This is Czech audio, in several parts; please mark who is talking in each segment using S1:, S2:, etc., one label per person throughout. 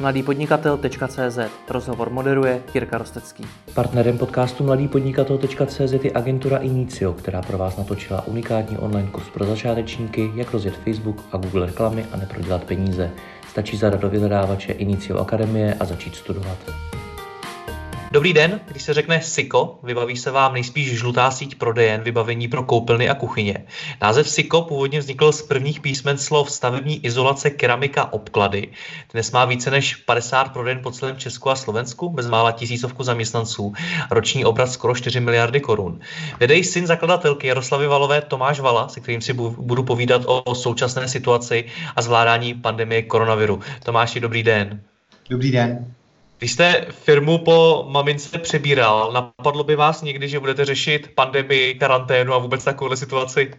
S1: mladýpodnikatel.cz Rozhovor moderuje Jirka Rostecký.
S2: Partnerem podcastu mladýpodnikatel.cz je agentura Inicio, která pro vás natočila unikátní online kurz pro začátečníky, jak rozjet Facebook a Google reklamy a neprodělat peníze. Stačí zadat do vyhledávače Inicio Akademie a začít studovat.
S1: Dobrý den, když se řekne SIKO, vybaví se vám nejspíš žlutá síť prodejen vybavení pro koupelny a kuchyně. Název SIKO původně vznikl z prvních písmen slov stavební izolace, keramika, obklady. Dnes má více než 50 prodejen po celém Česku a Slovensku, bezmála tisícovku zaměstnanců, roční obrat skoro 4 miliardy korun. Vede syn zakladatelky Jaroslavy Valové Tomáš Vala, se kterým si budu povídat o současné situaci a zvládání pandemie koronaviru. Tomáši, dobrý den.
S3: Dobrý den.
S1: Když jste firmu po mamince přebíral, napadlo by vás někdy, že budete řešit pandemii, karanténu a vůbec takovou situaci?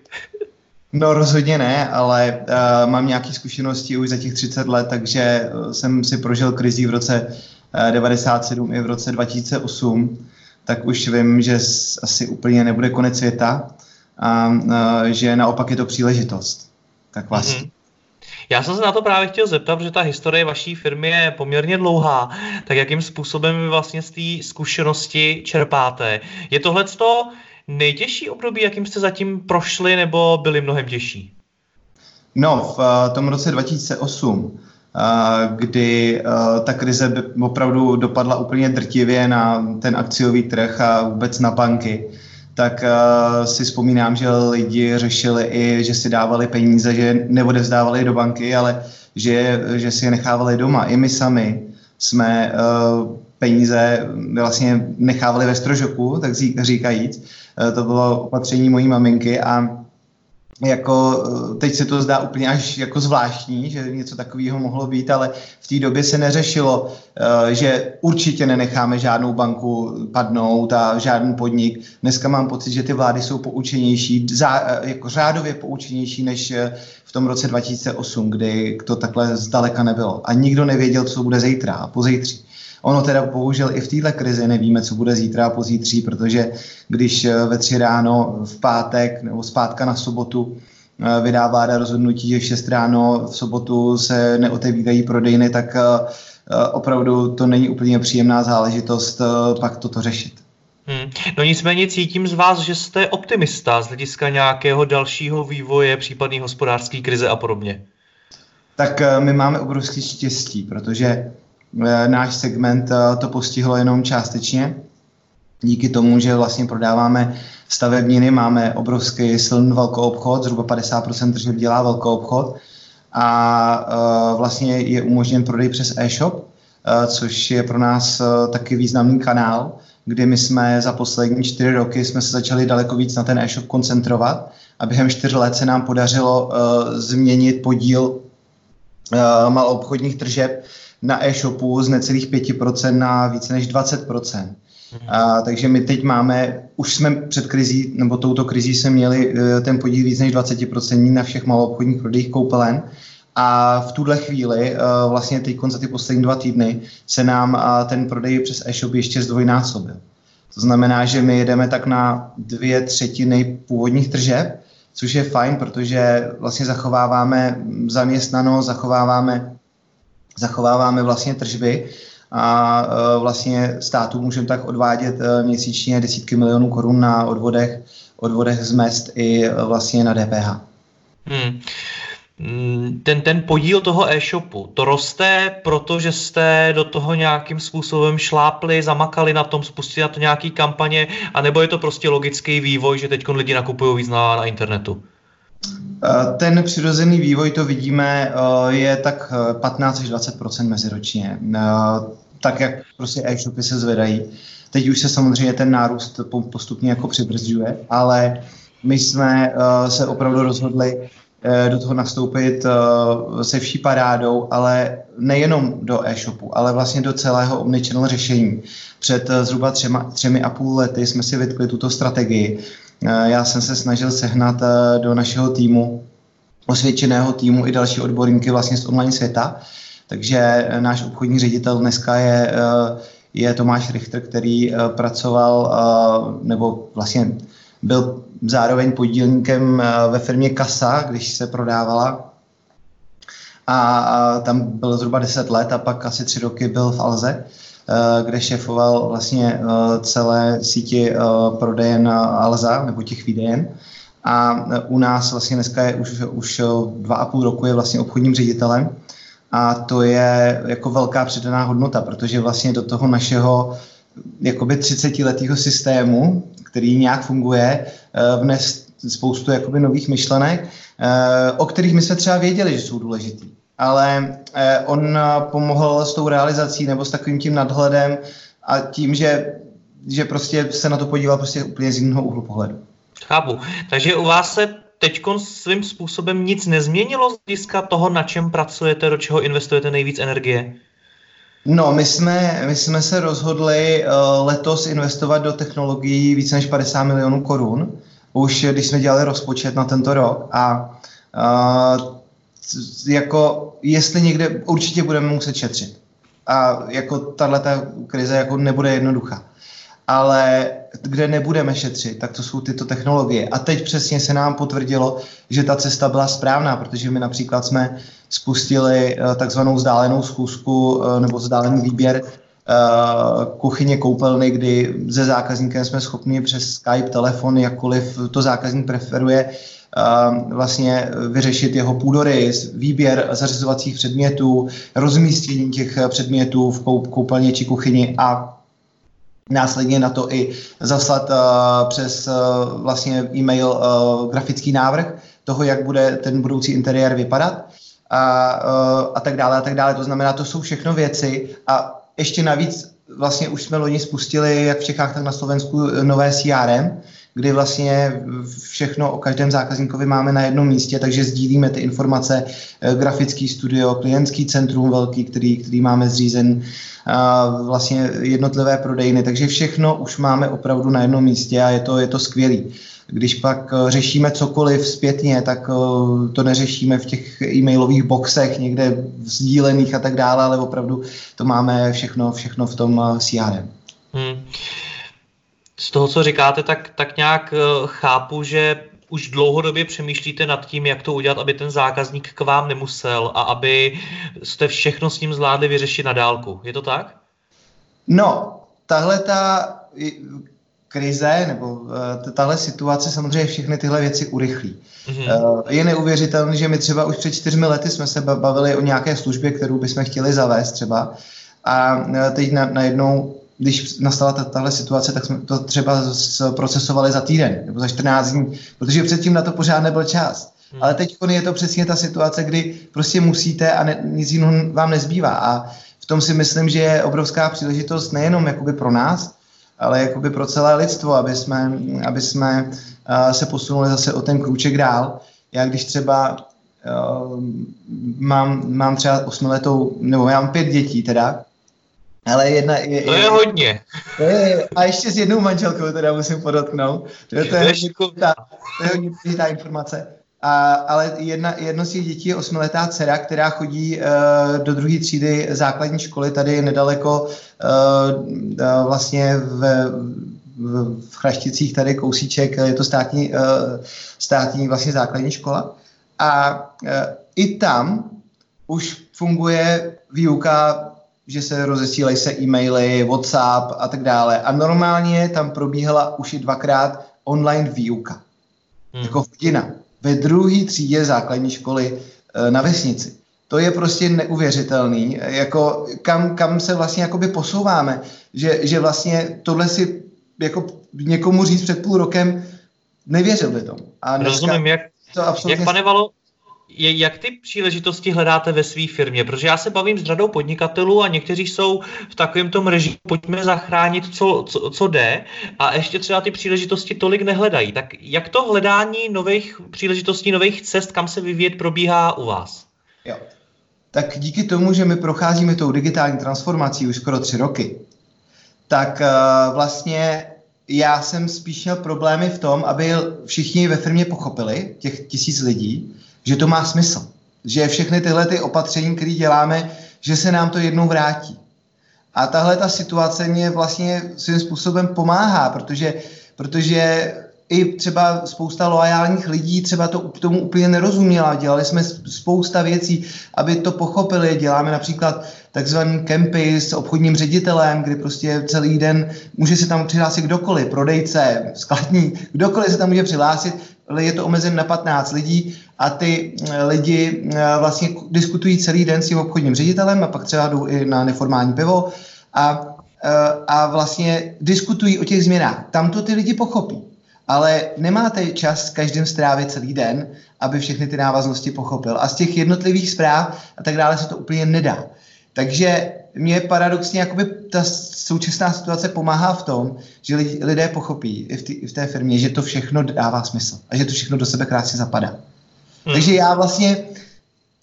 S3: No rozhodně ne, ale uh, mám nějaké zkušenosti už za těch 30 let, takže eh, jsem si prožil krizi v roce uh, 97 i v roce 2008, tak už vím, že asi úplně nebude konec světa a uh, že naopak je to příležitost. Tak vlastně. Mm-hmm.
S1: Já jsem se na to právě chtěl zeptat, že ta historie vaší firmy je poměrně dlouhá. Tak jakým způsobem vy vlastně z té zkušenosti čerpáte? Je tohle to nejtěžší období, jakým jste zatím prošli, nebo byly mnohem těžší?
S3: No, v uh, tom roce 2008, uh, kdy uh, ta krize opravdu dopadla úplně drtivě na ten akciový trh a vůbec na banky, tak uh, si vzpomínám, že lidi řešili i, že si dávali peníze, že neodevzdávali do banky, ale že, že si je nechávali doma. I my sami jsme uh, peníze vlastně nechávali ve strožoku, tak říkajíc. Uh, to bylo opatření mojí maminky a jako eh, teď se to zdá úplně až jako zvláštní, že něco takového mohlo být, ale v té době se neřešilo, eh, že určitě nenecháme žádnou banku padnout a žádný podnik. Dneska mám pocit, že ty vlády jsou poučenější, eh, jako řádově poučenější než v tom roce 2008, kdy to takhle zdaleka nebylo. A nikdo nevěděl, co bude zítra a pozítří. Ono teda bohužel i v této krizi nevíme, co bude zítra a pozítří, protože když eh, ve tři ráno v pátek nebo zpátka na sobotu eh, vydá vláda rozhodnutí, že v 6 ráno v sobotu se neotevírají prodejny, tak eh, opravdu to není úplně příjemná záležitost pak toto řešit.
S1: Hmm. No nicméně cítím z vás, že jste optimista z hlediska nějakého dalšího vývoje, případné hospodářské krize a podobně.
S3: Tak my máme obrovský štěstí, protože náš segment eh, to postihlo jenom částečně. Díky tomu, že vlastně prodáváme stavebniny, máme obrovský silný velkou obchod, zhruba 50% tržeb dělá velkou obchod a uh, vlastně je umožněn prodej přes e-shop, což je pro nás taky významný kanál, kdy my jsme za poslední čtyři roky jsme se začali daleko víc na ten e-shop koncentrovat a během čtyř let se nám podařilo uh, změnit podíl uh, maloobchodních tržeb na e-shopu z necelých 5% na více než 20%. Mhm. A, takže my teď máme, už jsme před krizí, nebo touto krizí jsme měli uh, ten podíl víc než 20% na všech maloobchodních prodejích koupelen. A v tuhle chvíli, uh, vlastně teď za ty poslední dva týdny, se nám uh, ten prodej přes e-shop ještě zdvojnásobil. To znamená, že my jedeme tak na dvě třetiny původních tržeb, což je fajn, protože vlastně zachováváme zaměstnanost, zachováváme zachováváme vlastně tržby a e, vlastně státu můžeme tak odvádět e, měsíčně desítky milionů korun na odvodech, odvodech z mest i e, vlastně na DPH. Hmm.
S1: Mm, ten, ten podíl toho e-shopu, to roste, protože jste do toho nějakým způsobem šlápli, zamakali na tom, spustili na to nějaký kampaně, anebo je to prostě logický vývoj, že teď lidi nakupují víc na, na internetu?
S3: Eh, ten přirozený vývoj, to vidíme, eh, je tak 15 eh, až 20% meziročně. Tak, jak prostě e-shopy se zvedají. Teď už se samozřejmě ten nárůst postupně jako přibrzďuje, ale my jsme se opravdu rozhodli do toho nastoupit se vší parádou, ale nejenom do e-shopu, ale vlastně do celého omnichannel řešení. Před zhruba třema, třemi a půl lety jsme si vytkli tuto strategii já jsem se snažil sehnat eh, do našeho týmu, osvědčeného týmu i další odborníky vlastně z online světa. Takže eh, náš obchodní ředitel dneska je, je Tomáš Richter, který pracoval nebo vlastně byl zároveň podílníkem ve firmě Kasa, když se prodávala a, tam byl zhruba 10 let a pak asi tři roky byl v Alze, kde šéfoval vlastně uh, celé síti uh, prodejen Alza nebo těch výdejen. A u nás vlastně dneska je už, už dva a půl roku je vlastně obchodním ředitelem a to je jako velká přidaná hodnota, protože vlastně do toho našeho jakoby 30 letého systému, který nějak funguje, vnes spoustu jakoby nových myšlenek, o kterých my jsme třeba věděli, že jsou důležitý ale eh, on eh, pomohl s tou realizací nebo s takovým tím nadhledem a tím, že, že prostě se na to podíval prostě úplně z jiného úhlu pohledu.
S1: Chápu. Takže u vás se teď svým způsobem nic nezměnilo z hlediska toho, na čem pracujete, do čeho investujete nejvíc energie?
S3: No, my jsme, my jsme se rozhodli uh, letos investovat do technologií více než 50 milionů korun, už když jsme dělali rozpočet na tento rok a uh, jako jestli někde určitě budeme muset šetřit. A jako tahle krize jako nebude jednoduchá. Ale kde nebudeme šetřit, tak to jsou tyto technologie. A teď přesně se nám potvrdilo, že ta cesta byla správná, protože my například jsme spustili eh, takzvanou vzdálenou schůzku eh, nebo vzdálený výběr eh, kuchyně koupelny, kdy se zákazníkem jsme schopni přes Skype, telefon, jakkoliv to zákazník preferuje, vlastně vyřešit jeho půdorys, výběr zařizovacích předmětů, rozmístění těch předmětů v koupelně či kuchyni a následně na to i zaslat uh, přes uh, vlastně e-mail uh, grafický návrh toho, jak bude ten budoucí interiér vypadat a, a tak dále a tak dále. To znamená, to jsou všechno věci a ještě navíc vlastně už jsme loni spustili jak v Čechách, tak na Slovensku nové CRM, kdy vlastně všechno o každém zákazníkovi máme na jednom místě, takže sdílíme ty informace, eh, grafický studio, klientský centrum velký, který, který máme zřízen, vlastně jednotlivé prodejny, takže všechno už máme opravdu na jednom místě a je to, je to skvělý. Když pak eh, řešíme cokoliv zpětně, tak eh, to neřešíme v těch e-mailových boxech někde sdílených a tak dále, ale opravdu to máme všechno, všechno v tom CRM. Hmm
S1: z toho, co říkáte, tak, tak nějak eh, chápu, že už dlouhodobě přemýšlíte nad tím, jak to udělat, aby ten zákazník k vám nemusel a aby jste všechno s ním zvládli vyřešit na dálku. Je to tak?
S3: No, tahle ta krize nebo eh, tahle situace samozřejmě všechny tyhle věci urychlí. Mm-hmm. Je neuvěřitelné, že my třeba už před čtyřmi lety jsme se bavili o nějaké službě, kterou bychom chtěli zavést třeba a teď na, najednou když nastala tahle situace, tak jsme to třeba procesovali za týden nebo za 14 dní, protože předtím na to pořád nebyl čas. Hmm. Ale teď je to přesně ta situace, kdy prostě musíte a ne, nic jiného vám nezbývá. A v tom si myslím, že je obrovská příležitost nejenom jakoby pro nás, ale jakoby pro celé lidstvo, aby jsme, aby jsme uh, se posunuli zase o ten krůček dál. Já když třeba uh, mám, mám třeba osmiletou, nebo já mám pět dětí teda, ale jedna
S1: je, to je, je hodně.
S3: To je, a ještě s jednou manželkou teda musím podotknout. To je, to je, hodně, ta, to je hodně důležitá informace. A, ale jedna, jedno z těch dětí je osmiletá dcera, která chodí uh, do druhé třídy základní školy tady nedaleko uh, uh, vlastně v, v, v Chrašticích tady kousíček, je to státní, uh, státní vlastně základní škola. A uh, i tam už funguje výuka že se rozesílají se e-maily, WhatsApp a tak dále. A normálně tam probíhala už i dvakrát online výuka. Hmm. Jako hodina. Ve druhé třídě základní školy e, na vesnici. To je prostě neuvěřitelný, jako kam, kam se vlastně jakoby posouváme, že, že vlastně tohle si jako někomu říct před půl rokem nevěřil by tomu.
S1: A Rozumím, jak, to absolutně... jak pane Valo, je, jak ty příležitosti hledáte ve své firmě? Protože já se bavím s řadou podnikatelů a někteří jsou v takovém tom režimu, pojďme zachránit, co, co, co jde, a ještě třeba ty příležitosti tolik nehledají. Tak jak to hledání nových příležitostí, nových cest, kam se vyvíjet, probíhá u vás?
S3: Jo. Tak díky tomu, že my procházíme tou digitální transformací už skoro tři roky, tak uh, vlastně já jsem spíš měl problémy v tom, aby všichni ve firmě pochopili, těch tisíc lidí, že to má smysl. Že všechny tyhle ty opatření, které děláme, že se nám to jednou vrátí. A tahle ta situace mě vlastně svým způsobem pomáhá, protože, protože i třeba spousta loajálních lidí třeba to tomu úplně nerozuměla. Dělali jsme spousta věcí, aby to pochopili. Děláme například takzvaný kempy s obchodním ředitelem, kdy prostě celý den může se tam přihlásit kdokoliv, prodejce, skladní, kdokoliv se tam může přihlásit, ale je to omezen na 15 lidí a ty eh, lidi eh, vlastně diskutují celý den s tím obchodním ředitelem a pak třeba jdou i na neformální pivo a, eh, a vlastně diskutují o těch změnách. Tam to ty lidi pochopí ale nemáte čas s každým strávit celý den, aby všechny ty návaznosti pochopil. A z těch jednotlivých zpráv a tak dále se to úplně nedá. Takže mě paradoxně jakoby ta současná situace pomáhá v tom, že lidé pochopí i v, tý, v té firmě, že to všechno dává smysl a že to všechno do sebe krásně zapadá. Hmm. Takže já vlastně,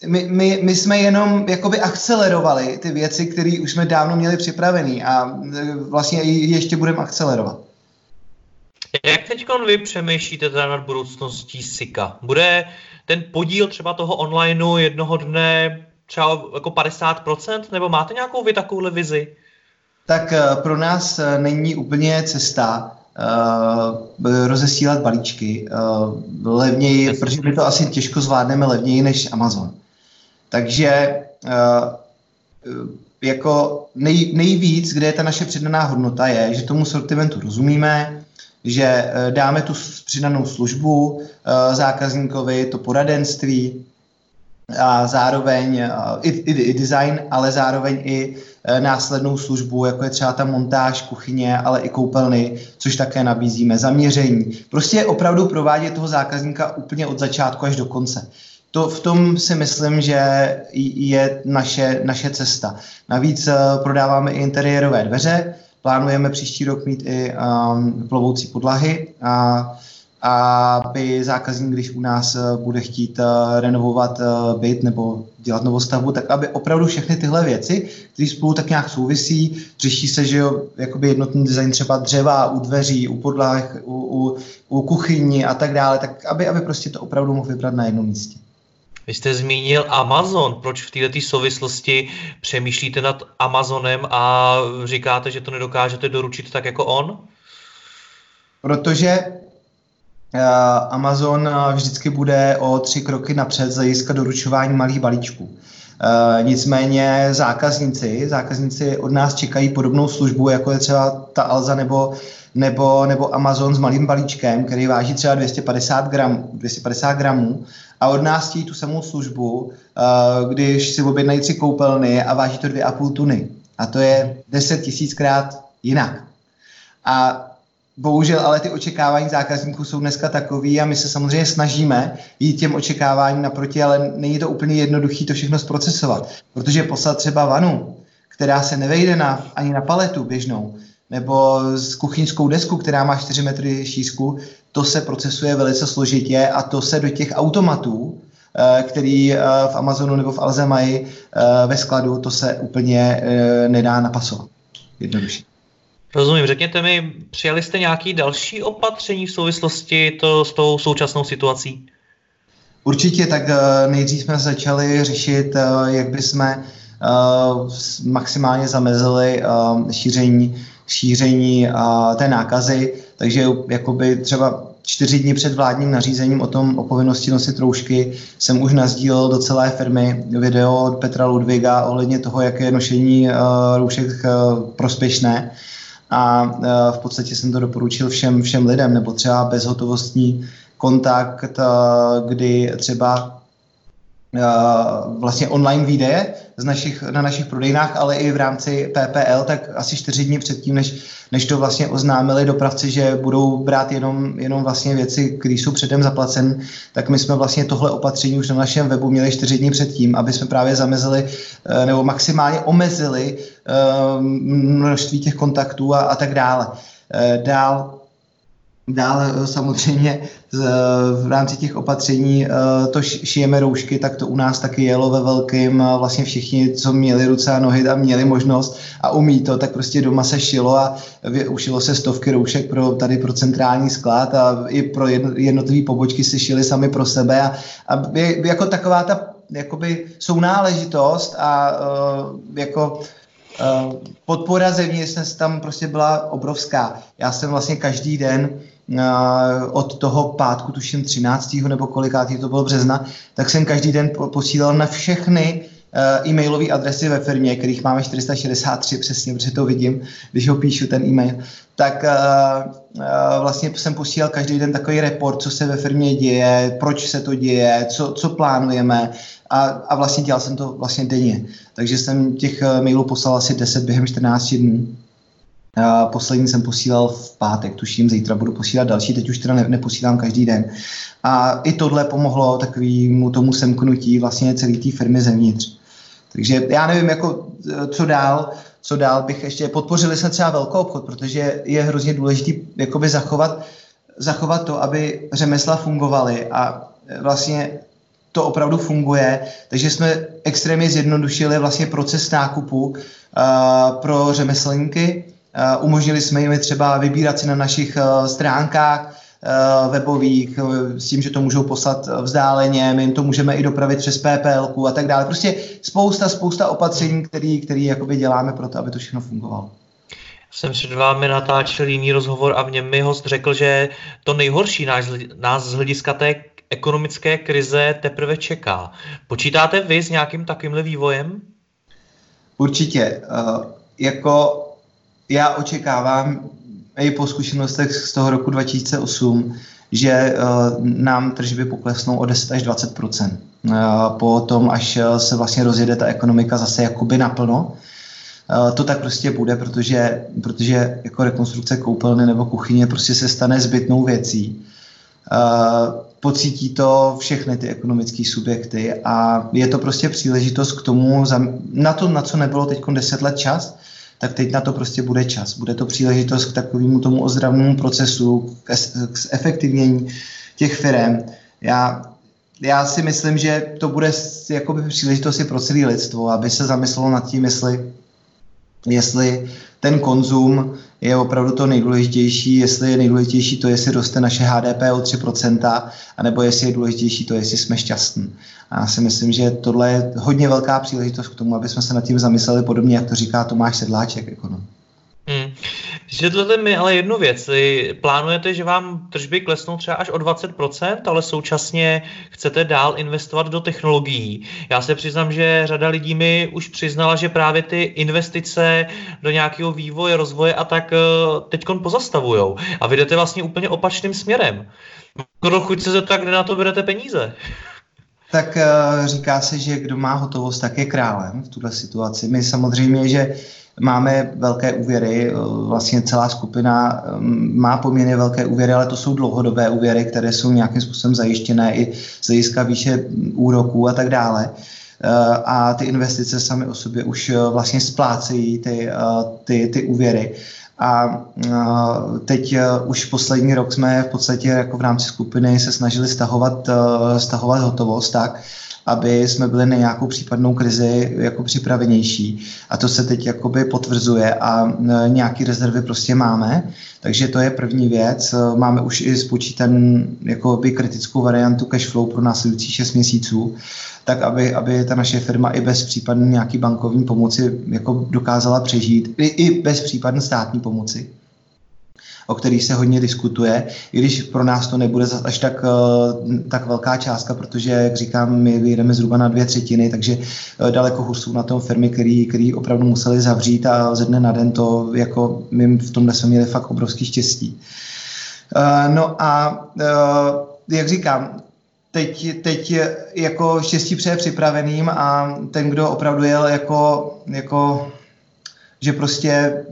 S3: my, my, my jsme jenom jakoby akcelerovali ty věci, které už jsme dávno měli připravené a vlastně ještě budeme akcelerovat.
S1: Jak teď vy přemýšlíte teda nad budoucností SIKA? Bude ten podíl třeba toho onlineu jednoho dne třeba jako 50%, nebo máte nějakou vy takovouhle vizi?
S3: Tak eh, pro nás eh, není úplně cesta uh, rozesílat balíčky uh, levněji, protože my to asi těžko zvládneme levněji než Amazon. Takže uh, jako nej, nejvíc, kde je ta naše přidaná hodnota, je, že tomu sortimentu rozumíme, že eh, dáme tu přidanou službu eh, zákazníkovi, to poradenství a zároveň eh, i, i, i design, ale zároveň i následnou službu, jako je třeba ta montáž kuchyně, ale i koupelny, což také nabízíme, zaměření. Prostě opravdu provádět toho zákazníka úplně od začátku až do konce. To v tom si myslím, že je naše, naše cesta. Navíc prodáváme i interiérové dveře, Plánujeme příští rok mít i um, plovoucí podlahy a aby zákazník, když u nás uh, bude chtít uh, renovovat uh, byt nebo dělat novostavbu, tak aby opravdu všechny tyhle věci, které spolu tak nějak souvisí, řeší se, že jo, jakoby jednotný design třeba dřeva u dveří, u podlah, u, u, u kuchyni a tak dále, tak aby, aby prostě to opravdu mohl vybrat na jednom místě.
S1: Vy jste zmínil Amazon. Proč v této souvislosti přemýšlíte nad Amazonem a říkáte, že to nedokážete doručit tak jako on?
S3: Protože uh, Amazon eh, vždycky bude o tři kroky napřed z hlediska doručování malých balíčků. Uh, nicméně zákazníci, zákazníci od nás čekají podobnou službu, jako je třeba ta Alza nebo, nebo, nebo Amazon s malým balíčkem, který váží třeba 250 gramů, 250 gramů a od nás tu samou službu, uh, když si objednají tři koupelny a váží to 2,5 tuny. A to je 10 tisíckrát jinak. A bohužel ale ty očekávání zákazníků jsou dneska takový a my se samozřejmě snažíme jít těm očekáváním naproti, ale není to úplně jednoduché to všechno zprocesovat. Protože poslat třeba vanu, která se nevejde na, ani na paletu běžnou, nebo z kuchyňskou desku, která má 4 metry šířku, to se procesuje velice složitě a to se do těch automatů, eh, který eh, v Amazonu nebo v Alze mají eh, ve skladu, to se úplně nedá napasovat. Jednoduše.
S1: Rozumím. Řekněte mi, přijali jste nějaké další opatření v souvislosti to, s tou současnou situací?
S3: Určitě, tak nejdřív jsme začali řešit, jak bychom maximálně zamezili šíření, šíření té nákazy takže jakoby třeba čtyři dny před vládním nařízením o tom o povinnosti nosit roušky jsem už nazdílel do celé firmy video od Petra Ludviga ohledně toho, jak je nošení roušek prospěšné. A uh, v podstatě jsem to doporučil všem, všem lidem, nebo třeba bezhotovostní kontakt, uh, kdy třeba vlastně online výdeje z našich, na našich prodejnách, ale i v rámci PPL, tak asi čtyři dny předtím, než, než to vlastně oznámili dopravci, že budou brát jenom, jenom vlastně věci, které jsou předem zaplacen, tak my jsme vlastně tohle opatření už na našem webu měli čtyři dny předtím, aby jsme právě zamezili eh, nebo maximálně omezili eh, množství těch kontaktů a, a tak dále. Eh, dál Dále eh, samozřejmě v rámci těch opatření eh, to šijeme roušky, tak to u nás taky jelo ve velkým. Vlastně všichni, co měli ruce a nohy a měli možnost a umí to, tak prostě doma se šilo a ušilo se stovky roušek pro, tady pro centrální sklad a i pro jednotlivé pobočky si šili sami pro sebe a, a jako taková ta jakoby sounáležitost a jako podpora zevnitř tam prostě byla obrovská. Já jsem vlastně každý den od toho pátku, tuším 13. nebo kolikátý to bylo března, tak jsem každý den posílal na všechny Eh, e-mailové adresy ve firmě, kterých máme 463 přesně, protože to vidím, když ho píšu ten e-mail, tak uh, uh, vlastně jsem posílal každý den takový report, co se ve firmě děje, proč se to děje, co, co plánujeme a, a vlastně dělal jsem to vlastně denně. Takže jsem těch mailů poslal asi 10 během 14 dnů. Poslední jsem posílal v pátek, tuším, zítra budu posílat další, teď už teda ne, neposílám každý den. A i tohle pomohlo takovému tomu semknutí vlastně celé té firmy zevnitř. Takže já nevím, jako, co dál, co dál bych ještě, podpořili jsme třeba velkou obchod, protože je hrozně důležité jakoby zachovat, zachovat to, aby řemesla fungovaly a vlastně to opravdu funguje, takže jsme extrémně zjednodušili vlastně proces nákupu uh, pro řemeslníky. Uh, umožnili jsme jim třeba vybírat si na našich uh, stránkách uh, webových, s tím, že to můžou poslat vzdáleně, my jim to můžeme i dopravit přes PPL a tak dále. Prostě spousta, spousta opatření, který, který jakoby děláme pro to, aby to všechno fungovalo
S1: jsem před vámi natáčel jiný rozhovor a něm mi host řekl, že to nejhorší nás, nás z hlediska té ekonomické krize teprve čeká. Počítáte vy s nějakým takovýmhle vývojem?
S3: Určitě. Uh, jako já očekávám, i po zkušenostech z toho roku 2008, že uh, nám tržby poklesnou o 10 až 20 uh, po tom, až eh, se vlastně rozjede ta ekonomika zase jakoby naplno. To tak prostě bude, protože, protože jako rekonstrukce koupelny nebo kuchyně prostě se stane zbytnou věcí. Pocítí to všechny ty ekonomické subjekty a je to prostě příležitost k tomu, na to, na co nebylo teď 10 let čas, tak teď na to prostě bude čas. Bude to příležitost k takovému tomu ozdravnému procesu, k, k efektivnění těch firm. Já, já si myslím, že to bude jakoby příležitost i pro celé lidstvo, aby se zamyslelo nad tím, jestli, jestli ten konzum je opravdu to nejdůležitější, jestli je nejdůležitější to, jestli roste naše HDP o 3%, anebo jestli je důležitější to, jestli jsme šťastní. A já si myslím, že tohle je hodně velká příležitost k tomu, aby jsme se nad tím zamysleli podobně, jak to říká Tomáš Sedláček, ekonom.
S1: Hmm. Vysvětlete mi ale jednu věc. Plánujete, že vám tržby klesnou třeba až o 20%, ale současně chcete dál investovat do technologií. Já se přiznám, že řada lidí mi už přiznala, že právě ty investice do nějakého vývoje, rozvoje a tak eh, teď pozastavujou. A vy jdete vlastně úplně opačným směrem. Kdo chuť se zeptat, kde na to berete peníze?
S3: Tak uh, říká se, že kdo má hotovost, tak je králem v tuhle situaci. My samozřejmě, že máme velké úvěry, uh, vlastně celá skupina um, má poměrně velké úvěry, ale to jsou dlouhodobé úvěry, které jsou nějakým způsobem zajištěné i z hlediska výše úroků a tak dále. Uh, a ty investice sami o sobě už vlastně splácejí ty, ty, ty úvěry. A teď už poslední rok jsme v podstatě jako v rámci skupiny se snažili stahovat, stahovat hotovost tak, aby jsme byli na nějakou případnou krizi jako připravenější. A to se teď jakoby potvrzuje a nějaký rezervy prostě máme. Takže to je první věc. Máme už i spočítan jakoby kritickou variantu cash flow pro následující 6 měsíců tak aby, aby ta naše firma i bez případné nějaký bankovní pomoci jako dokázala přežít, i, i bez případné státní pomoci o kterých se hodně diskutuje, i když pro nás to nebude až tak, eh, tak velká částka, protože, jak říkám, my vyjedeme zhruba na dvě třetiny, takže eh, daleko hůř jsou na tom firmy, který opravdu museli zavřít a ze dne na den to, jako my v tomhle jsme měli fakt obrovský štěstí. Eh, no a jak říkám, teď, teď jako štěstí přeje připraveným a ten, kdo opravdu jel jako, jako že prostě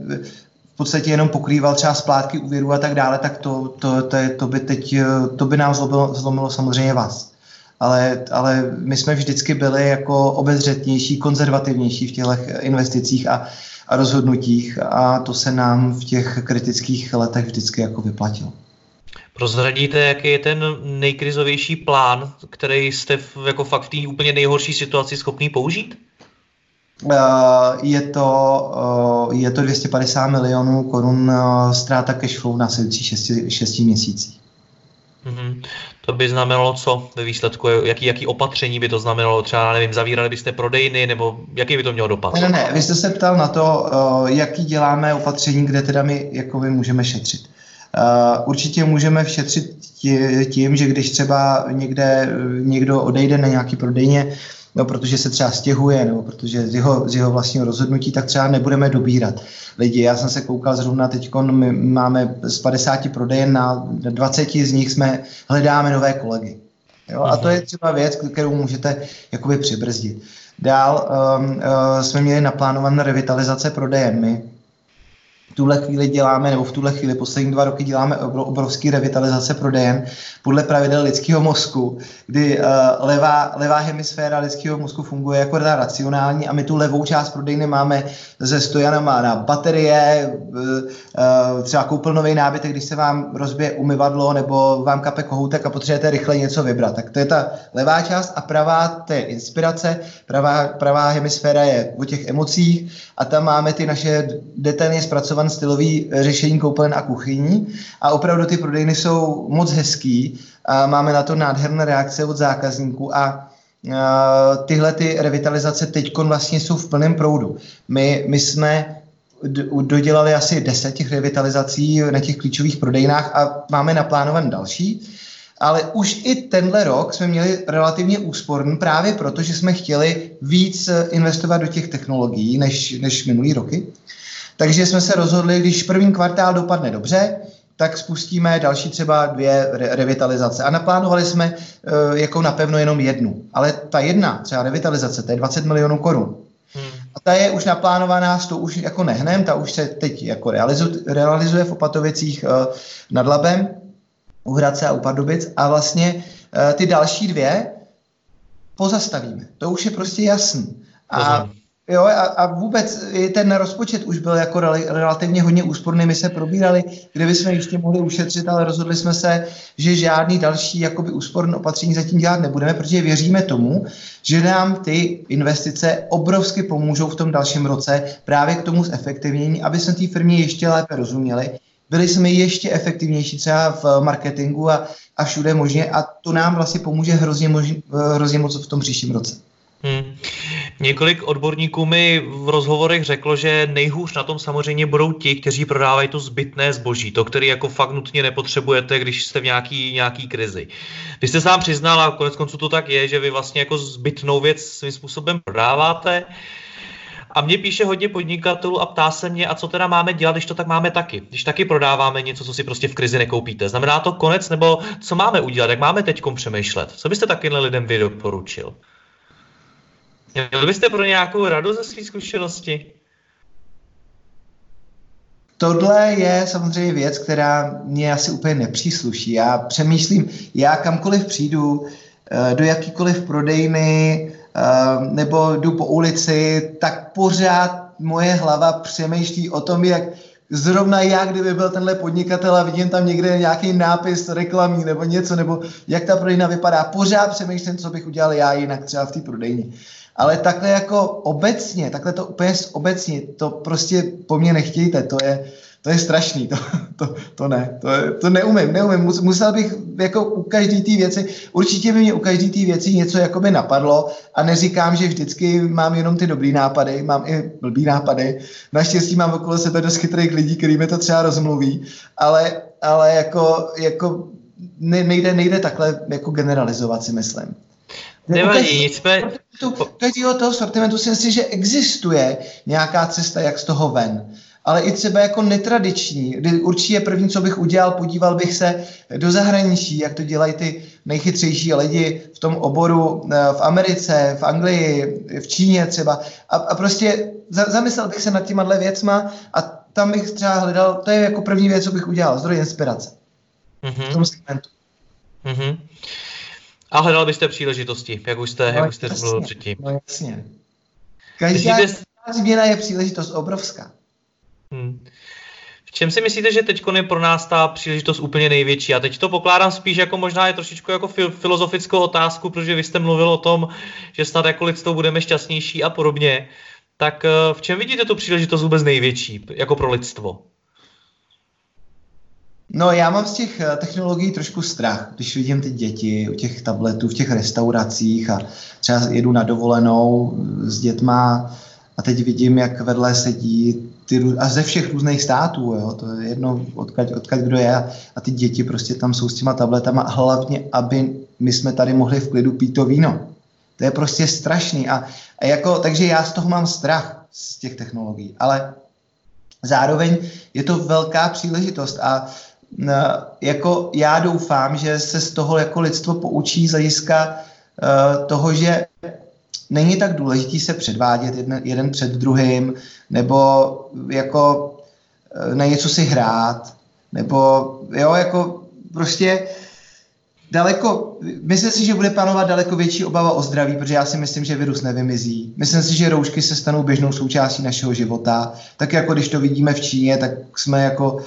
S3: v podstatě jenom pokrýval třeba splátky úvěru a tak dále, tak to, to, to, to by teď, to by nám zlomilo, zlomilo samozřejmě vás. Ale, ale my jsme vždycky byli jako obezřetnější, konzervativnější v těch investicích a, a rozhodnutích a to se nám v těch kritických letech vždycky jako vyplatilo.
S1: Prozradíte, jaký je ten nejkrizovější plán, který jste v, jako fakt v té úplně nejhorší situaci schopný použít?
S3: Uh, je to, uh, je to 250 milionů korun uh, ztráta cashflow na následující 6, 6 měsících.
S1: Mm-hmm. To by znamenalo co ve výsledku? Jaký, jaký opatření by to znamenalo? Třeba, nevím, zavírali byste prodejny, nebo jaký by to mělo dopad?
S3: Ne, ne, ne. Vy jste se ptal na to, jaký děláme opatření, kde teda my jako my můžeme šetřit. určitě můžeme všetřit tím, že když třeba někde někdo odejde na nějaký prodejně, no, protože se třeba stěhuje, nebo protože z jeho, z jeho vlastního rozhodnutí, tak třeba nebudeme dobírat lidi. Já jsem se koukal zrovna teď, my máme z 50 prodejen na 20 z nich jsme hledáme nové kolegy. Jo? A to je mhm. třeba věc, kterou můžete jakoby přibrzdit. Dál um, uh, jsme měli naplánované revitalizace prodejen. My tuhle chvíli děláme, nebo v tuhle chvíli poslední dva roky děláme obrovský revitalizace prodejen podle pravidel lidského mozku, kdy uh, levá, levá hemisféra lidského mozku funguje jako ta racionální a my tu levou část prodejny máme ze stojanama na baterie, uh, třeba koupil nový nábytek, když se vám rozbije umyvadlo nebo vám kape kohoutek a potřebujete rychle něco vybrat. Tak to je ta levá část a pravá to je inspirace, pravá, pravá hemisféra je o těch emocích a tam máme ty naše detailně zpracované stylový řešení koupelen a kuchyní a opravdu ty prodejny jsou moc hezký a máme na to nádherné reakce od zákazníků a tyhle ty revitalizace teď vlastně jsou v plném proudu. My, my jsme dodělali asi deset těch revitalizací na těch klíčových prodejnách a máme naplánované další. Ale už i tenhle rok jsme měli relativně úsporný právě proto, že jsme chtěli víc investovat do těch technologií než, než minulý roky. Takže jsme se rozhodli, když první kvartál dopadne dobře, tak spustíme další třeba dvě re- revitalizace. A naplánovali jsme uh, jako napevno jenom jednu. Ale ta jedna, třeba revitalizace, to je 20 milionů korun. Hmm. A ta je už naplánovaná, s tou už jako nehnem, ta už se teď jako realizuje, realizuje v Opatovicích uh, nad Labem, u Hradce a u Pardubic. A vlastně uh, ty další dvě pozastavíme. To už je prostě jasný. A Poznám. Jo, a, a vůbec ten rozpočet už byl jako rel, relativně hodně úsporný. My se probírali, kde bychom ještě mohli ušetřit, ale rozhodli jsme se, že žádný další jakoby úsporné opatření zatím dělat nebudeme, protože věříme tomu, že nám ty investice obrovsky pomůžou v tom dalším roce právě k tomu zefektivnění, aby jsme té firmě ještě lépe rozuměli. Byli jsme ještě efektivnější třeba v marketingu a, a všude možně a to nám vlastně pomůže hrozně, mož, hrozně moc v tom příštím roce. Hmm.
S1: Několik odborníků mi v rozhovorech řeklo, že nejhůř na tom samozřejmě budou ti, kteří prodávají to zbytné zboží, to, který jako fakt nutně nepotřebujete, když jste v nějaký, nějaký krizi. Vy jste sám přiznal, a konec konců to tak je, že vy vlastně jako zbytnou věc svým způsobem prodáváte. A mě píše hodně podnikatelů a ptá se mě, a co teda máme dělat, když to tak máme taky. Když taky prodáváme něco, co si prostě v krizi nekoupíte. Znamená to konec, nebo co máme udělat, jak máme teď přemýšlet? Co byste takovým lidem vy doporučil? Měl byste pro nějakou radu ze své zkušenosti?
S3: Tohle je samozřejmě věc, která mě asi úplně nepřísluší. Já přemýšlím, já kamkoliv přijdu, eh, do jakýkoliv prodejny eh, nebo jdu po ulici, tak pořád moje hlava přemýšlí o tom, jak zrovna já, kdyby byl tenhle podnikatel a vidím tam někde nějaký nápis reklamní nebo něco, nebo jak ta prodejna vypadá, pořád přemýšlím, co bych udělal já jinak třeba v té prodejně. Ale takhle jako obecně, takhle to úplně obecně, to prostě po mně nechtějte, to je, to je strašný, to, to, to ne, to, to neumím, neumím, musel bych jako u každé té věci, určitě by mě u každé té věci něco jakoby napadlo a neříkám, že vždycky mám jenom ty dobrý nápady, mám i blbý nápady, naštěstí mám okolo sebe dost chytrých lidí, který mi to třeba rozmluví, ale, ale jako, jako nejde, nejde takhle jako generalizovat si myslím.
S1: Nevadí, nicméně...
S3: Každého toho sortimentu si myslím, že existuje nějaká cesta, jak z toho ven. Ale i třeba jako netradiční. Určitě první, co bych udělal, podíval bych se do zahraničí, jak to dělají ty nejchytřejší lidi v tom oboru eh, v Americe, v Anglii, v Číně třeba. A, a prostě zamyslel bych se nad těma věcma a tam bych třeba hledal, to je jako první věc, co bych udělal, zdroj inspirace. Mm-hmm. V tom segmentu. Mm-hmm.
S1: A hledal byste příležitosti, jak už jste, no, jak už jste mluvil předtím.
S3: No jasně. Každá Myslíte... změna je příležitost obrovská. Hmm.
S1: V čem si myslíte, že teď je pro nás ta příležitost úplně největší? A teď to pokládám spíš jako možná je trošičku jako filozofickou otázku, protože vy jste mluvil o tom, že snad jako lidstvo budeme šťastnější a podobně. Tak eh, v čem vidíte tu příležitost vůbec největší jako pro lidstvo?
S3: No já mám z těch eh, technologií trošku strach, když vidím ty děti u těch tabletů v těch restauracích a třeba jedu na dovolenou s dětma a teď vidím, jak vedle sedí ty, a ze všech různých států, jo, to je jedno, odkaď, odkaď kdo je, a ty děti prostě tam jsou s těma tabletama, hlavně, aby my jsme tady mohli v klidu pít to víno. To je prostě strašný. A, a jako, takže já z toho mám strach z těch technologií, ale zároveň je to velká příležitost a jako já doufám, že se z toho jako lidstvo poučí z hlediska uh, toho, že není tak důležitý se předvádět jeden, jeden před druhým, nebo jako uh, na něco si hrát, nebo jo, jako prostě daleko, myslím si, že bude panovat daleko větší obava o zdraví, protože já si myslím, že virus nevymizí. Myslím si, že roušky se stanou běžnou součástí našeho života. Tak jako když to vidíme v Číně, tak jsme jako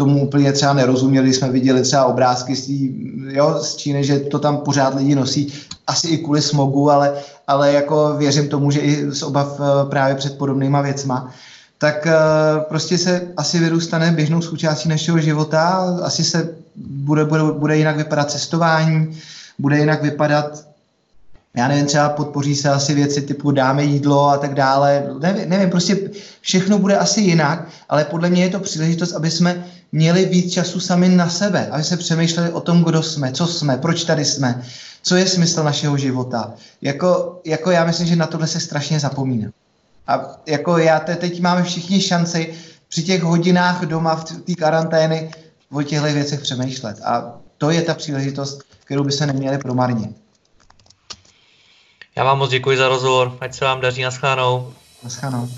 S3: tomu úplně třeba nerozuměli, jsme viděli třeba obrázky z, tý, jo, z Číny, že to tam pořád lidi nosí, asi i kvůli smogu, ale, ale jako věřím tomu, že i z obav eh, právě před podobnýma věcma, tak eh, prostě se asi virus stane běžnou součástí našeho života, asi se bude, bude, bude jinak vypadat cestování, bude jinak vypadat já nevím, třeba podpoří se asi věci typu dáme jídlo a tak dále, nevím, nevím, prostě všechno bude asi jinak, ale podle mě je to příležitost, aby jsme měli víc času sami na sebe, aby se přemýšleli o tom, kdo jsme, co jsme, proč tady jsme, co je smysl našeho života. Jako, jako já myslím, že na tohle se strašně zapomíná. A jako já te, teď máme všichni šanci při těch hodinách doma v té karantény o těchto věcech přemýšlet. A to je ta příležitost, kterou by se neměli promarnit.
S1: Já vám moc děkuji za rozhovor, ať se vám daří, naschledanou.
S3: Naschledanou.